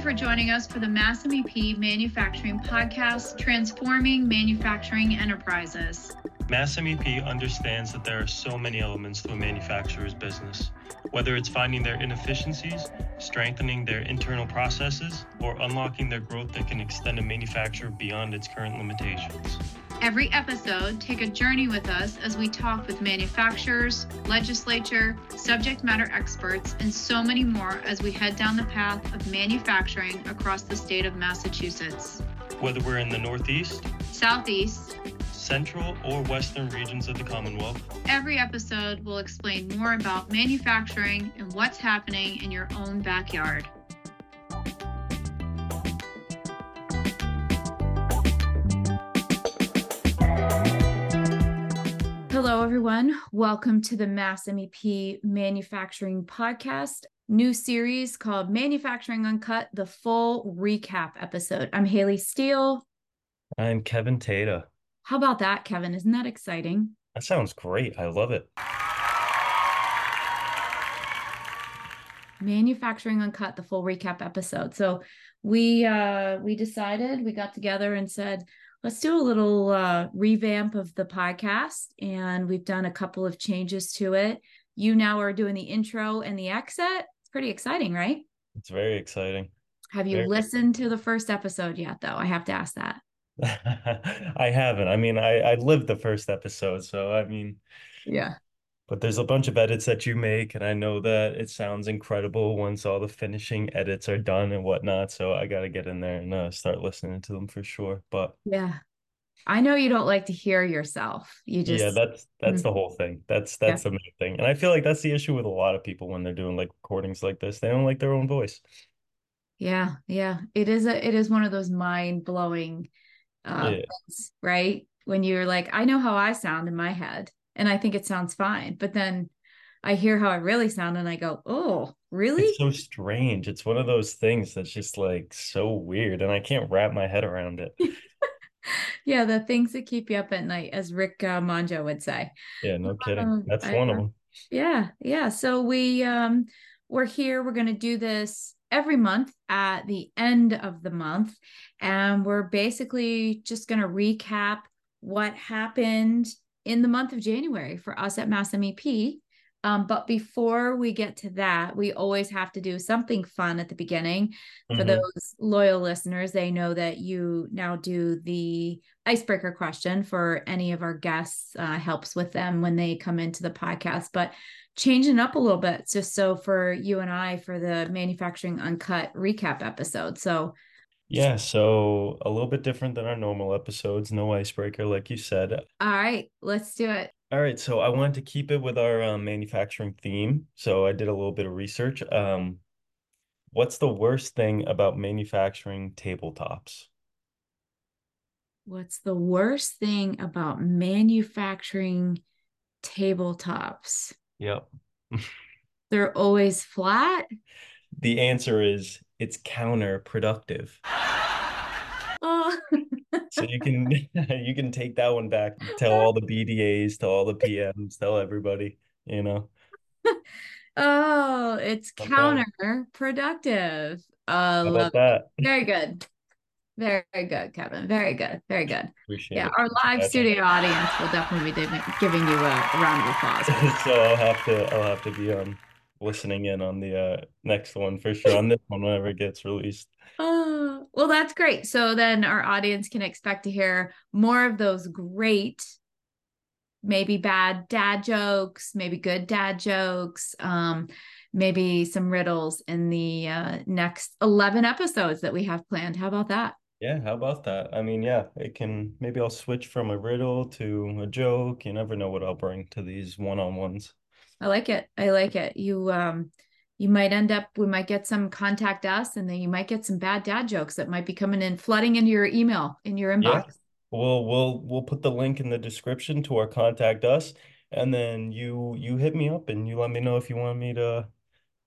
you for joining us for the Mass MEP Manufacturing Podcast, Transforming Manufacturing Enterprises. Mass MEP understands that there are so many elements to a manufacturer's business, whether it's finding their inefficiencies, strengthening their internal processes, or unlocking their growth that can extend a manufacturer beyond its current limitations. Every episode, take a journey with us as we talk with manufacturers, legislature, subject matter experts, and so many more as we head down the path of manufacturing across the state of Massachusetts. Whether we're in the Northeast, Southeast, Central, or Western regions of the Commonwealth, every episode will explain more about manufacturing and what's happening in your own backyard. Hello, everyone. Welcome to the Mass MEP Manufacturing Podcast, new series called Manufacturing Uncut, the full recap episode. I'm Haley Steele. I'm Kevin Tata. How about that, Kevin? Isn't that exciting? That sounds great. I love it. Manufacturing Uncut, the full recap episode. So we uh we decided, we got together and said, let's do a little uh, revamp of the podcast. And we've done a couple of changes to it. You now are doing the intro and the exit. It's pretty exciting, right? It's very exciting. Have you very listened to the first episode yet, though? I have to ask that. I haven't. I mean, I, I lived the first episode. So, I mean, yeah but there's a bunch of edits that you make and i know that it sounds incredible once all the finishing edits are done and whatnot so i got to get in there and uh, start listening to them for sure but yeah i know you don't like to hear yourself you just yeah that's that's mm-hmm. the whole thing that's that's yeah. the main thing and i feel like that's the issue with a lot of people when they're doing like recordings like this they don't like their own voice yeah yeah it is a it is one of those mind-blowing uh yeah. right when you're like i know how i sound in my head and I think it sounds fine. But then I hear how I really sound and I go, oh, really? It's so strange. It's one of those things that's just like so weird and I can't wrap my head around it. yeah, the things that keep you up at night, as Rick uh, Monjo would say. Yeah, no kidding. Um, that's I, one of them. Yeah, yeah. So we um we're here. We're gonna do this every month at the end of the month, and we're basically just gonna recap what happened in the month of January for us at Mass MEP. Um, but before we get to that, we always have to do something fun at the beginning. Mm-hmm. For those loyal listeners, they know that you now do the icebreaker question for any of our guests, uh, helps with them when they come into the podcast. But changing up a little bit, just so for you and I for the manufacturing uncut recap episode. So yeah, so a little bit different than our normal episodes, no icebreaker, like you said. All right, let's do it. All right, so I wanted to keep it with our um, manufacturing theme. So I did a little bit of research. Um, what's the worst thing about manufacturing tabletops? What's the worst thing about manufacturing tabletops? Yep. They're always flat. The answer is it's counterproductive. Oh. so you can you can take that one back. Tell all the BDAs, tell all the PMs, tell everybody. You know. Oh, it's counterproductive. Uh, love that. It. Very good. Very good, Kevin. Very good. Very good. Appreciate yeah, it. our live studio audience will definitely be giving you a, a round of applause. so I'll have to I'll have to be on listening in on the uh, next one for sure on this one whenever it gets released. Oh, well, that's great. So then our audience can expect to hear more of those great, maybe bad dad jokes, maybe good dad jokes, um, maybe some riddles in the uh, next 11 episodes that we have planned. How about that? Yeah, how about that? I mean, yeah, it can maybe I'll switch from a riddle to a joke. You never know what I'll bring to these one on ones. I like it. I like it. You um you might end up we might get some contact us and then you might get some bad dad jokes that might be coming in flooding into your email in your inbox. Yeah. We'll we'll we'll put the link in the description to our contact us and then you you hit me up and you let me know if you want me to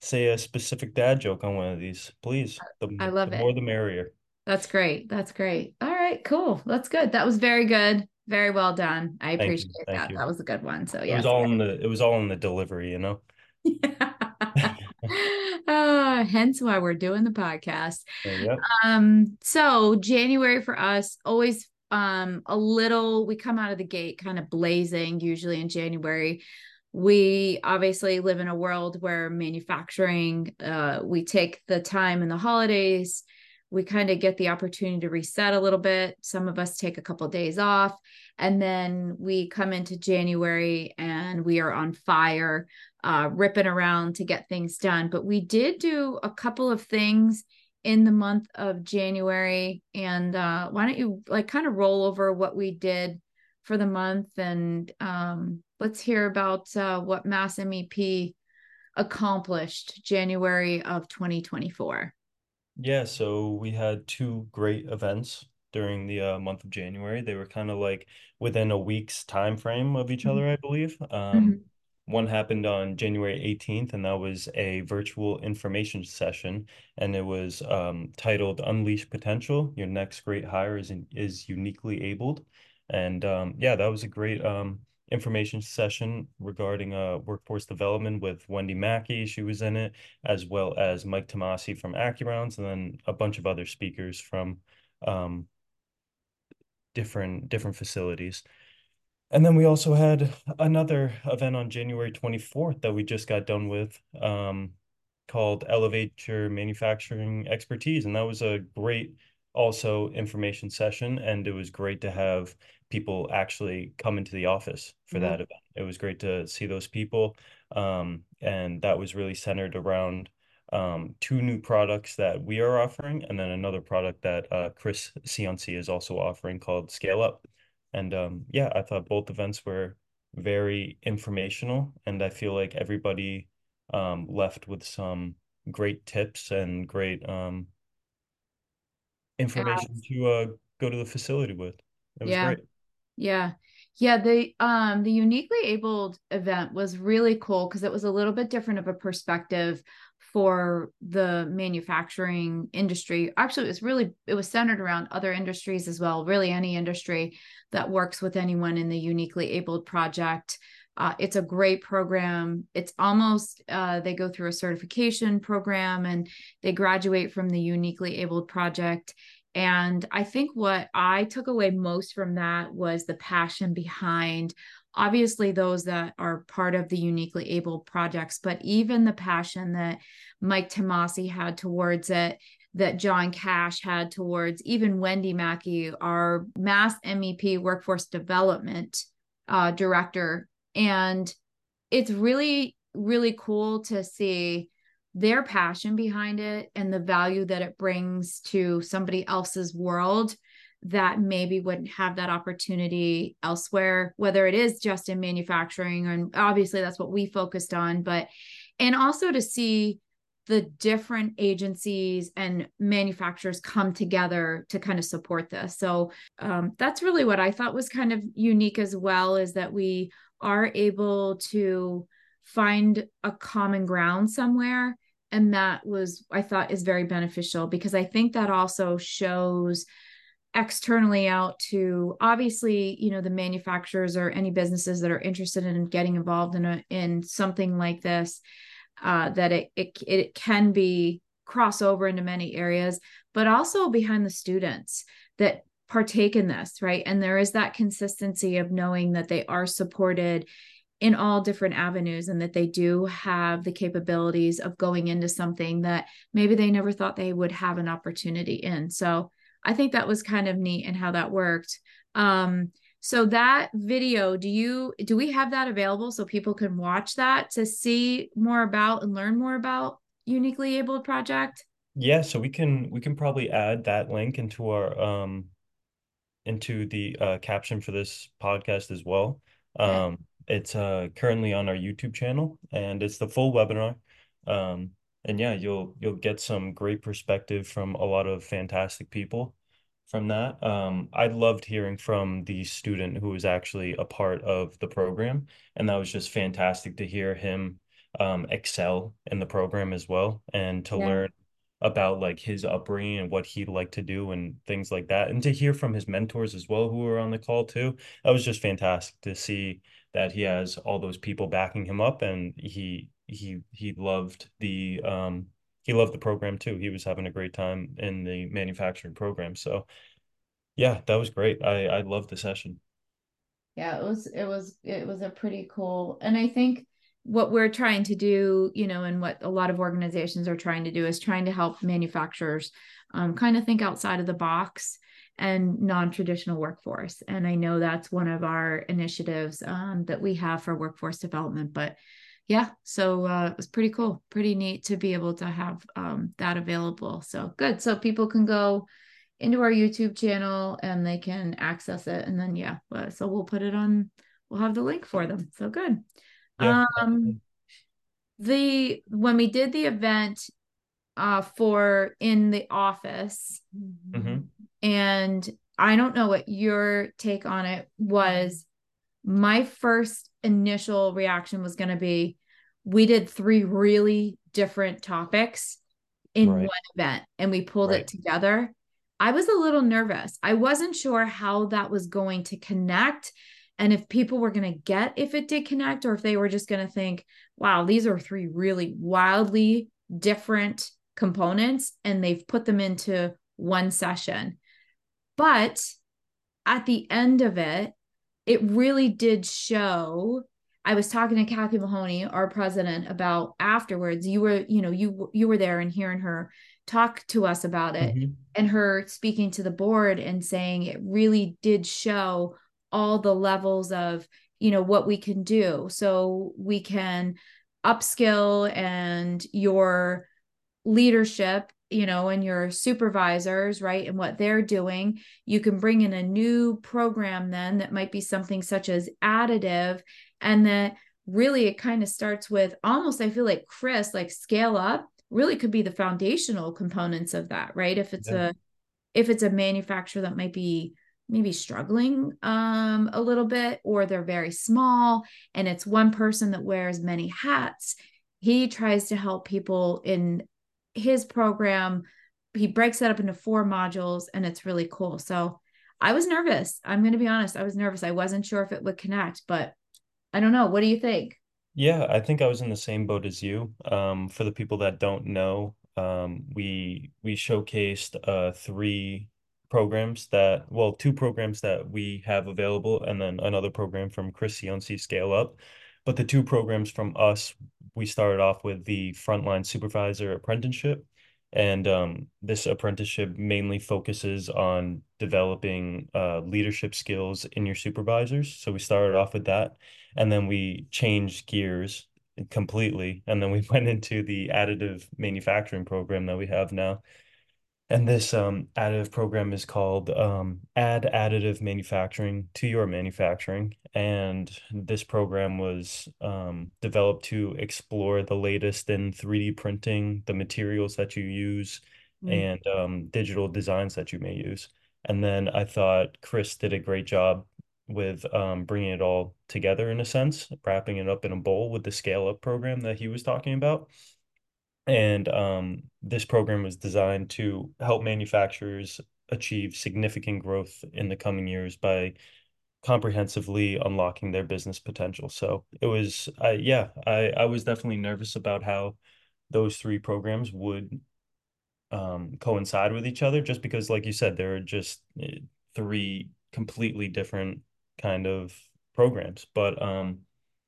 say a specific dad joke on one of these. Please. The, I love the it. More the merrier. That's great. That's great. All right, cool. That's good. That was very good. Very well done. I Thank appreciate that. You. That was a good one. So yeah. It was all in the it was all in the delivery, you know. Yeah. uh, hence why we're doing the podcast. Um, so January for us always um a little we come out of the gate kind of blazing usually in January. We obviously live in a world where manufacturing uh we take the time in the holidays we kind of get the opportunity to reset a little bit. Some of us take a couple of days off, and then we come into January and we are on fire, uh, ripping around to get things done. But we did do a couple of things in the month of January. And uh, why don't you like kind of roll over what we did for the month and um, let's hear about uh, what Mass MEP accomplished January of 2024. Yeah, so we had two great events during the uh, month of January. They were kind of like within a week's time frame of each mm-hmm. other, I believe. Um, mm-hmm. One happened on January 18th, and that was a virtual information session, and it was um, titled "Unleash Potential: Your Next Great Hire is is Uniquely Abled." And um, yeah, that was a great um, information session regarding uh, workforce development with Wendy Mackey. She was in it, as well as Mike Tomasi from AccuRounds, and then a bunch of other speakers from um, different different facilities. And then we also had another event on January 24th that we just got done with um, called Elevate Your Manufacturing Expertise. And that was a great also information session. And it was great to have people actually come into the office for mm-hmm. that event. It was great to see those people. Um, and that was really centered around um, two new products that we are offering, and then another product that uh, Chris Cianci is also offering called Scale Up. And um, yeah, I thought both events were very informational, and I feel like everybody um, left with some great tips and great um, information to uh, go to the facility with. It was yeah. great. Yeah. Yeah, the um the uniquely abled event was really cool because it was a little bit different of a perspective for the manufacturing industry. Actually, it was really it was centered around other industries as well, really any industry that works with anyone in the uniquely abled project. Uh, it's a great program. It's almost uh, they go through a certification program and they graduate from the uniquely abled project and I think what I took away most from that was the passion behind obviously those that are part of the uniquely able projects, but even the passion that Mike Tomasi had towards it, that John Cash had towards even Wendy Mackey, our Mass MEP workforce development uh, director. And it's really, really cool to see their passion behind it and the value that it brings to somebody else's world that maybe wouldn't have that opportunity elsewhere whether it is just in manufacturing and obviously that's what we focused on but and also to see the different agencies and manufacturers come together to kind of support this. So um, that's really what i thought was kind of unique as well is that we are able to find a common ground somewhere. And that was i thought is very beneficial because i think that also shows externally out to obviously you know the manufacturers or any businesses that are interested in getting involved in a in something like this uh, that it, it it can be crossover into many areas but also behind the students that partake in this right and there is that consistency of knowing that they are supported in all different avenues and that they do have the capabilities of going into something that maybe they never thought they would have an opportunity in. So I think that was kind of neat and how that worked. Um, so that video, do you do we have that available so people can watch that to see more about and learn more about Uniquely Abled Project? Yeah, so we can we can probably add that link into our um into the uh caption for this podcast as well. Um it's uh currently on our YouTube channel and it's the full webinar. Um, and yeah, you'll you'll get some great perspective from a lot of fantastic people from that. Um, I loved hearing from the student who was actually a part of the program, and that was just fantastic to hear him um, excel in the program as well, and to yeah. learn about like his upbringing and what he'd like to do and things like that, and to hear from his mentors as well who were on the call too. That was just fantastic to see that he has all those people backing him up and he he he loved the um he loved the program too. He was having a great time in the manufacturing program. So yeah, that was great. I I loved the session. Yeah, it was it was it was a pretty cool and I think what we're trying to do, you know, and what a lot of organizations are trying to do is trying to help manufacturers um, kind of think outside of the box and non-traditional workforce. And I know that's one of our initiatives um, that we have for workforce development. But yeah, so uh, it was pretty cool, pretty neat to be able to have um, that available. So good. So people can go into our YouTube channel and they can access it. And then yeah, so we'll put it on. We'll have the link for them. So good. Yeah. Um, the when we did the event uh for in the office mm-hmm. and i don't know what your take on it was my first initial reaction was going to be we did three really different topics in right. one event and we pulled right. it together i was a little nervous i wasn't sure how that was going to connect and if people were going to get if it did connect or if they were just going to think wow these are three really wildly different components and they've put them into one session. But at the end of it, it really did show. I was talking to Kathy Mahoney, our president, about afterwards. You were, you know, you you were there and hearing her talk to us about it mm-hmm. and her speaking to the board and saying it really did show all the levels of, you know, what we can do. So we can upskill and your leadership you know and your supervisors right and what they're doing you can bring in a new program then that might be something such as additive and that really it kind of starts with almost i feel like chris like scale up really could be the foundational components of that right if it's yeah. a if it's a manufacturer that might be maybe struggling um, a little bit or they're very small and it's one person that wears many hats. He tries to help people in his program. He breaks that up into four modules and it's really cool. So i was nervous. I'm going to be honest i was nervous. I wasn't sure if it would connect but i don't know. What do you think? Yeah i think i was in the same boat as you. Um, for the people that don't know um, we we showcased uh, three programs that well two programs that we have available and then another program from chris Cianci scale up but the two programs from us we started off with the frontline supervisor apprenticeship. And um, this apprenticeship mainly focuses on developing uh, leadership skills in your supervisors. So we started off with that. And then we changed gears completely. And then we went into the additive manufacturing program that we have now. And this um, additive program is called um, Add Additive Manufacturing to Your Manufacturing. And this program was um, developed to explore the latest in 3D printing, the materials that you use, mm. and um, digital designs that you may use. And then I thought Chris did a great job with um, bringing it all together in a sense, wrapping it up in a bowl with the scale up program that he was talking about. And um, this program was designed to help manufacturers achieve significant growth in the coming years by comprehensively unlocking their business potential. So it was, I yeah, I I was definitely nervous about how those three programs would um, coincide with each other, just because, like you said, there are just eh, three completely different kind of programs. But um,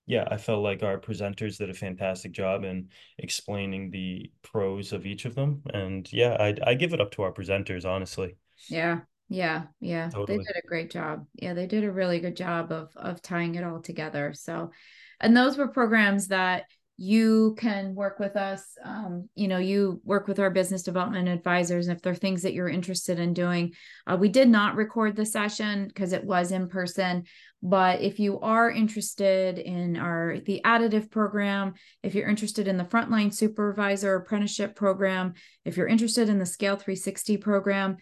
yeah, I felt like our presenters did a fantastic job in explaining the pros of each of them. And yeah, I I give it up to our presenters, honestly. Yeah. Yeah, yeah. Totally. They did a great job. Yeah, they did a really good job of of tying it all together. So and those were programs that you can work with us um, you know you work with our business development advisors if there are things that you're interested in doing uh, we did not record the session because it was in person but if you are interested in our the additive program if you're interested in the frontline supervisor apprenticeship program if you're interested in the scale 360 program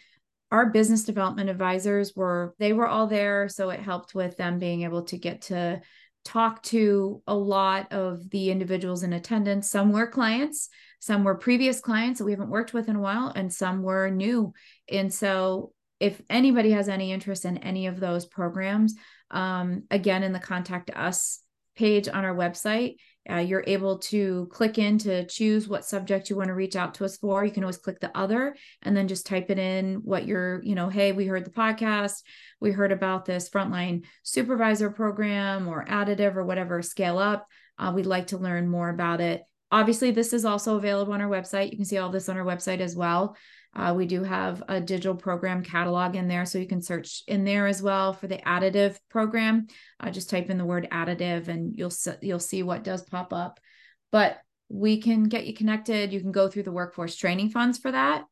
our business development advisors were they were all there so it helped with them being able to get to talked to a lot of the individuals in attendance. Some were clients, some were previous clients that we haven't worked with in a while, and some were new. And so, if anybody has any interest in any of those programs, um, again, in the contact us page on our website, Uh, you're able to click in to choose what subject you want to reach out to us for. You can always click the other and then just type it in what you're, you know, hey, we heard the podcast. We heard about this frontline supervisor program or additive or whatever, scale up. Uh, we'd like to learn more about it. Obviously, this is also available on our website. You can see all this on our website as well. Uh, we do have a digital program catalog in there, so you can search in there as well for the additive program. Uh, just type in the word additive, and you'll you'll see what does pop up. But we can get you connected. You can go through the workforce training funds for that,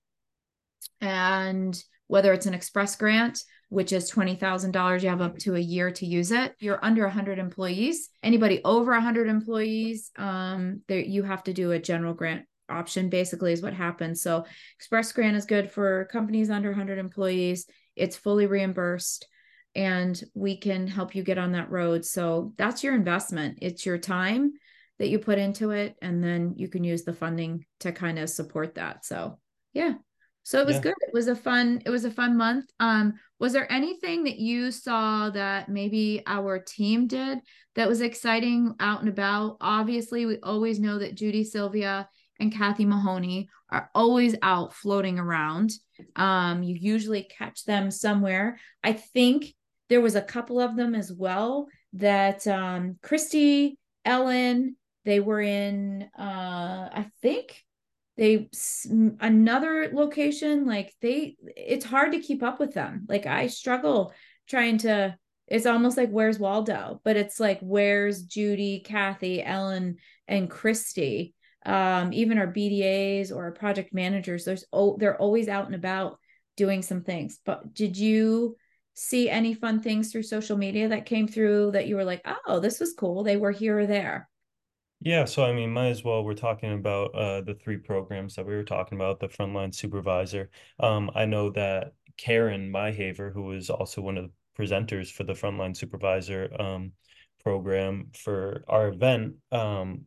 and whether it's an express grant which is $20,000. You have up to a year to use it. You're under 100 employees. Anybody over 100 employees, um, you have to do a general grant option basically is what happens. So Express Grant is good for companies under 100 employees. It's fully reimbursed and we can help you get on that road. So that's your investment. It's your time that you put into it and then you can use the funding to kind of support that. So, yeah. So it was yeah. good. It was a fun it was a fun month. Um was there anything that you saw that maybe our team did that was exciting out and about? Obviously, we always know that Judy Sylvia and Kathy Mahoney are always out floating around. Um, you usually catch them somewhere. I think there was a couple of them as well that um, Christy, Ellen, they were in, uh, I think they another location like they it's hard to keep up with them like i struggle trying to it's almost like where's waldo but it's like where's judy kathy ellen and christy um, even our BDAs or our project managers, there's oh, they're always out and about doing some things. But did you see any fun things through social media that came through that you were like, oh, this was cool. They were here or there? Yeah, so I mean, might as well. We're talking about uh, the three programs that we were talking about. The frontline supervisor. Um, I know that Karen Myhaver, who was also one of the presenters for the frontline supervisor um, program for our event, um,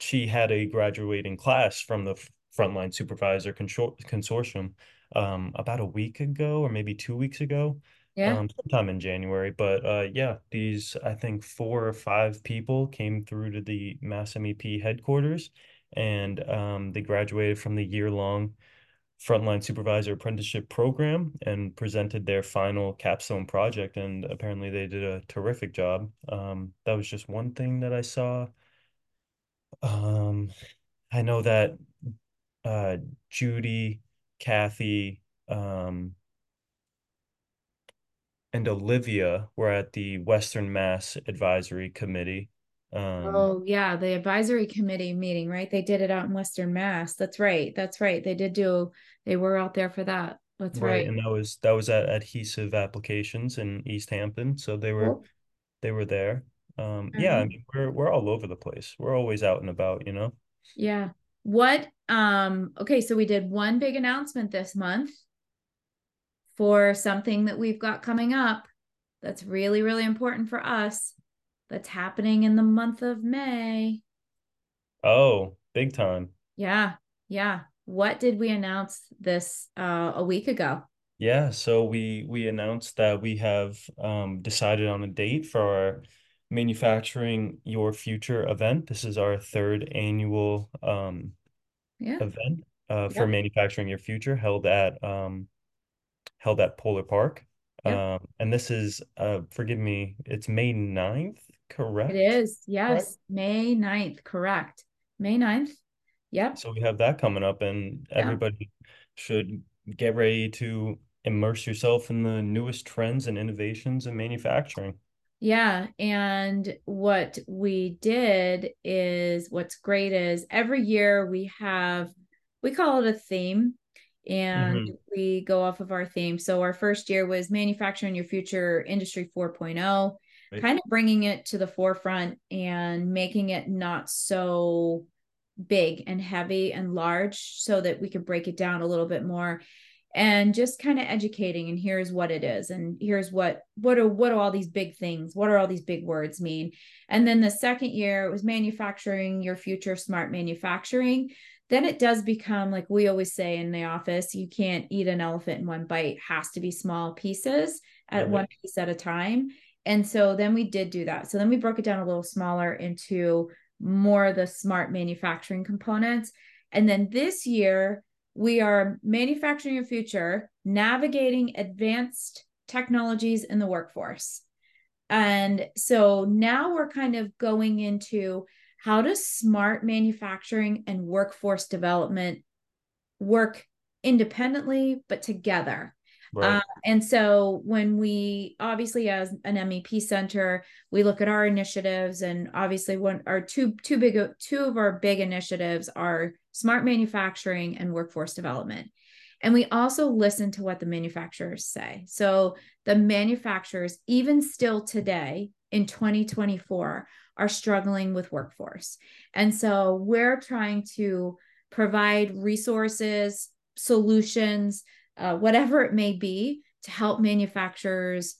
she had a graduating class from the frontline supervisor consor- consortium um, about a week ago or maybe two weeks ago yeah. um, sometime in january but uh, yeah these i think four or five people came through to the mass mep headquarters and um, they graduated from the year-long frontline supervisor apprenticeship program and presented their final capstone project and apparently they did a terrific job. Um, that was just one thing that i saw um, I know that uh, Judy, Kathy, um, and Olivia were at the Western Mass Advisory Committee. Um, oh yeah, the advisory committee meeting, right? They did it out in Western Mass. That's right. That's right. They did do. They were out there for that. That's right. right. And that was that was at Adhesive Applications in Easthampton. So they were they were there. Um, mm-hmm. yeah, I mm-hmm. mean, we're we're all over the place. We're always out and about, you know. Yeah. What um okay, so we did one big announcement this month for something that we've got coming up that's really really important for us that's happening in the month of May. Oh, big time. Yeah. Yeah. What did we announce this uh a week ago? Yeah, so we we announced that we have um decided on a date for our Manufacturing Your Future event. This is our third annual um, yeah. event uh, for Manufacturing Your Future held at um, held at Polar Park. Yeah. Um, and this is, uh, forgive me, it's May 9th, correct? It is, yes? May 9th, correct. May 9th. Yep. So we have that coming up, and everybody should get ready to immerse yourself in the newest trends and innovations in manufacturing. Yeah. And what we did is what's great is every year we have, we call it a theme and mm-hmm. we go off of our theme. So our first year was manufacturing your future industry 4.0, right. kind of bringing it to the forefront and making it not so big and heavy and large so that we could break it down a little bit more and just kind of educating and here's what it is and here's what what are what do all these big things what are all these big words mean and then the second year it was manufacturing your future smart manufacturing then it does become like we always say in the office you can't eat an elephant in one bite it has to be small pieces at mm-hmm. one piece at a time and so then we did do that so then we broke it down a little smaller into more of the smart manufacturing components. And then this year, we are manufacturing a future, navigating advanced technologies in the workforce. And so now we're kind of going into how does smart manufacturing and workforce development work independently but together Right. Uh, and so when we obviously as an MEP center, we look at our initiatives and obviously one our two two big two of our big initiatives are smart manufacturing and workforce development. And we also listen to what the manufacturers say. So the manufacturers, even still today in 2024, are struggling with workforce. And so we're trying to provide resources, solutions, uh, whatever it may be, to help manufacturers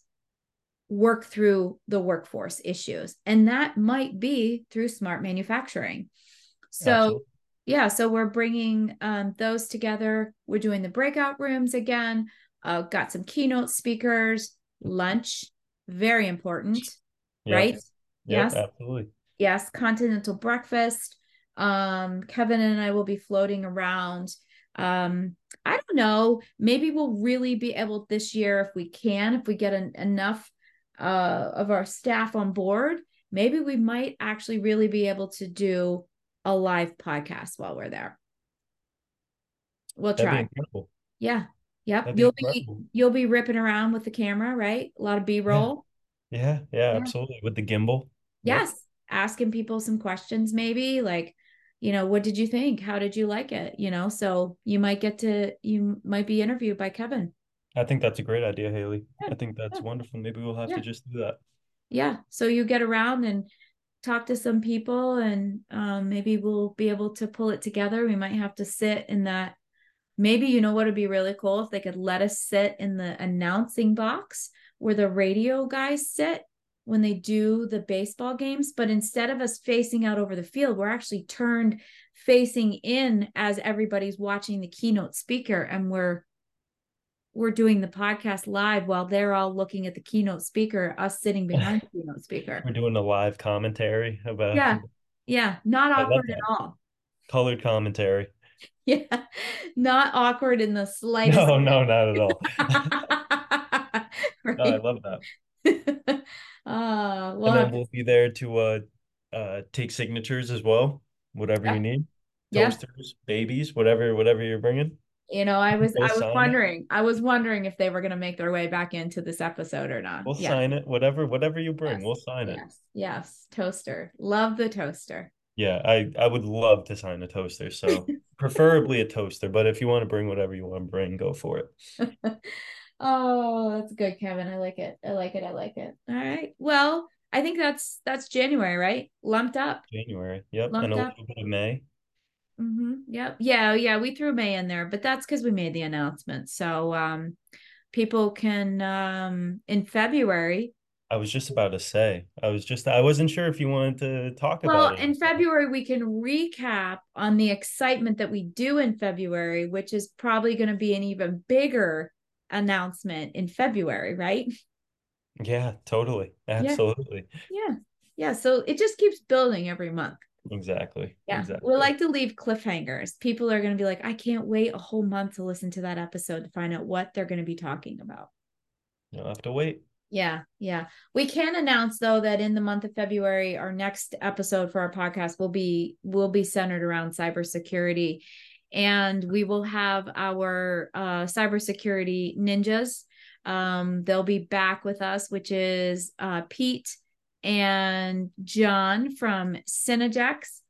work through the workforce issues. And that might be through smart manufacturing. So, Absolutely. yeah, so we're bringing um, those together. We're doing the breakout rooms again. Uh, got some keynote speakers, lunch, very important, yep. right? Yep, yes, absolutely. Yes, continental breakfast. Um, Kevin and I will be floating around um i don't know. Maybe we'll really be able this year if we can if we get an, enough uh of our staff on board maybe we might actually really be able to do a live podcast while we're there. We'll try. yeah. Yep. That'd you'll be, you'll be ripping around with the camera right? A lot of b-roll. Yeah. Yeah, yeah. absolutely. With the gimbal. Yes. Yep. asking people some questions maybe like you know what did you think? How did you like it? You know so you might get to you might be interviewed by kevin. I think that's a great idea haley. Yeah. i think that's yeah. wonderful. Maybe we'll have yeah. to just do that. Yeah. So you get around and talk to some people and um, maybe we'll be able to pull it together. We might have to sit in that maybe you know what would be really cool if they could let us sit in the announcing box where the radio guys sit when they do the baseball games but instead of us facing out over the field we're actually turned facing in as everybody's watching the keynote speaker and we're we're doing the podcast live while they're all looking at the keynote speaker us sitting behind the keynote speaker. We're doing a live commentary about yeah yeah not awkward at all. Colored commentary. Yeah not awkward in the slightest. No no not at all. Right? no, i love that Uh, well, and then we'll be there to uh, uh, take signatures as well, whatever yeah. you need. Toasters, yeah. babies, whatever, whatever you're bringing. You know, I was, we'll I was wondering, it. I was wondering if they were going to make their way back into this episode or not. We'll yeah. sign it, whatever, whatever you bring, yes. we'll sign it. Yes, yes, toaster. Love the toaster. Yeah, I, I would love to sign a toaster. So preferably a toaster, but if you want to bring whatever you want to bring, go for it. Oh, that's good, Kevin. I like it. I like it. I like it. All right. Well, I think that's that's January, right? Lumped up. January. Yep. Lumped and a little bit of May. Mm-hmm. Yep. Yeah. Yeah. We threw May in there, but that's because we made the announcement. So um people can um in February. I was just about to say. I was just I wasn't sure if you wanted to talk well, about. Well, in February we can recap on the excitement that we do in February, which is probably going to be an even bigger announcement in February, right? Yeah, totally. Absolutely. Yeah. yeah. Yeah. So it just keeps building every month. Exactly. Yeah. Exactly. We like to leave cliffhangers. People are going to be like, I can't wait a whole month to listen to that episode to find out what they're going to be talking about. You'll have to wait. Yeah, yeah. We can announce though that in the month of February, our next episode for our podcast will be will be centered around cybersecurity and we will have our uh, cybersecurity ninjas. Um, they'll be back with us, which is uh, Pete and John from Synergex.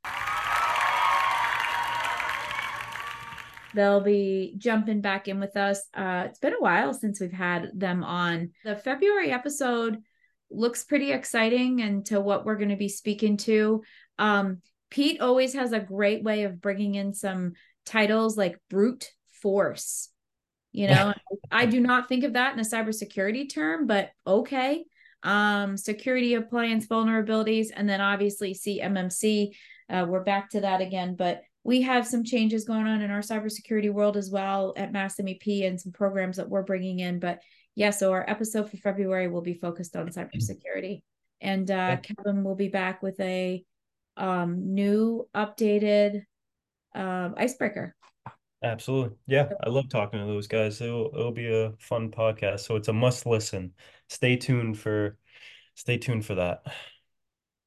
They'll be jumping back in with us. Uh, it's been a while since we've had them on. The February episode looks pretty exciting and to what we're going to be speaking to. Um, Pete always has a great way of bringing in some titles like brute force. You know, I do not think of that in a cybersecurity term, but okay. Um, security appliance vulnerabilities, and then obviously CMMC. Uh, we're back to that again, but we have some changes going on in our cybersecurity world as well at Mass MEP and some programs that we're bringing in. But yeah, so our episode for February will be focused on cybersecurity, and uh, Kevin will be back with a um, new, updated uh, icebreaker. Absolutely. Yeah, I love talking to those guys. It'll it'll be a fun podcast. So it's a must listen. Stay tuned for stay tuned for that.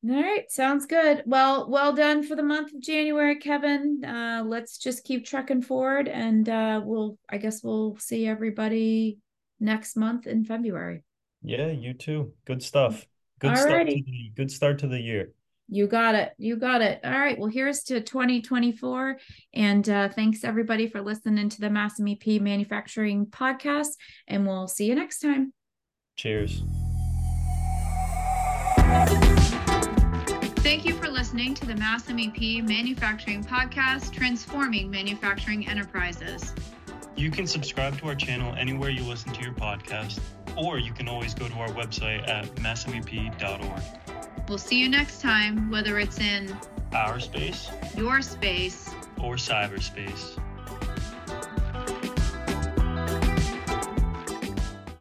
All right, sounds good. Well, well done for the month of January, Kevin. Uh, let's just keep trucking forward, and uh, we'll. I guess we'll see everybody next month in February. Yeah, you too. Good stuff. Good start to the good start to the year. You got it. You got it. All right. Well, here's to 2024. And uh, thanks everybody for listening to the Mass MEP Manufacturing Podcast. And we'll see you next time. Cheers. Thank you for listening to the Mass MEP Manufacturing Podcast, Transforming Manufacturing Enterprises. You can subscribe to our channel anywhere you listen to your podcast, or you can always go to our website at massmep.org. We'll see you next time, whether it's in our space, your space, or cyberspace.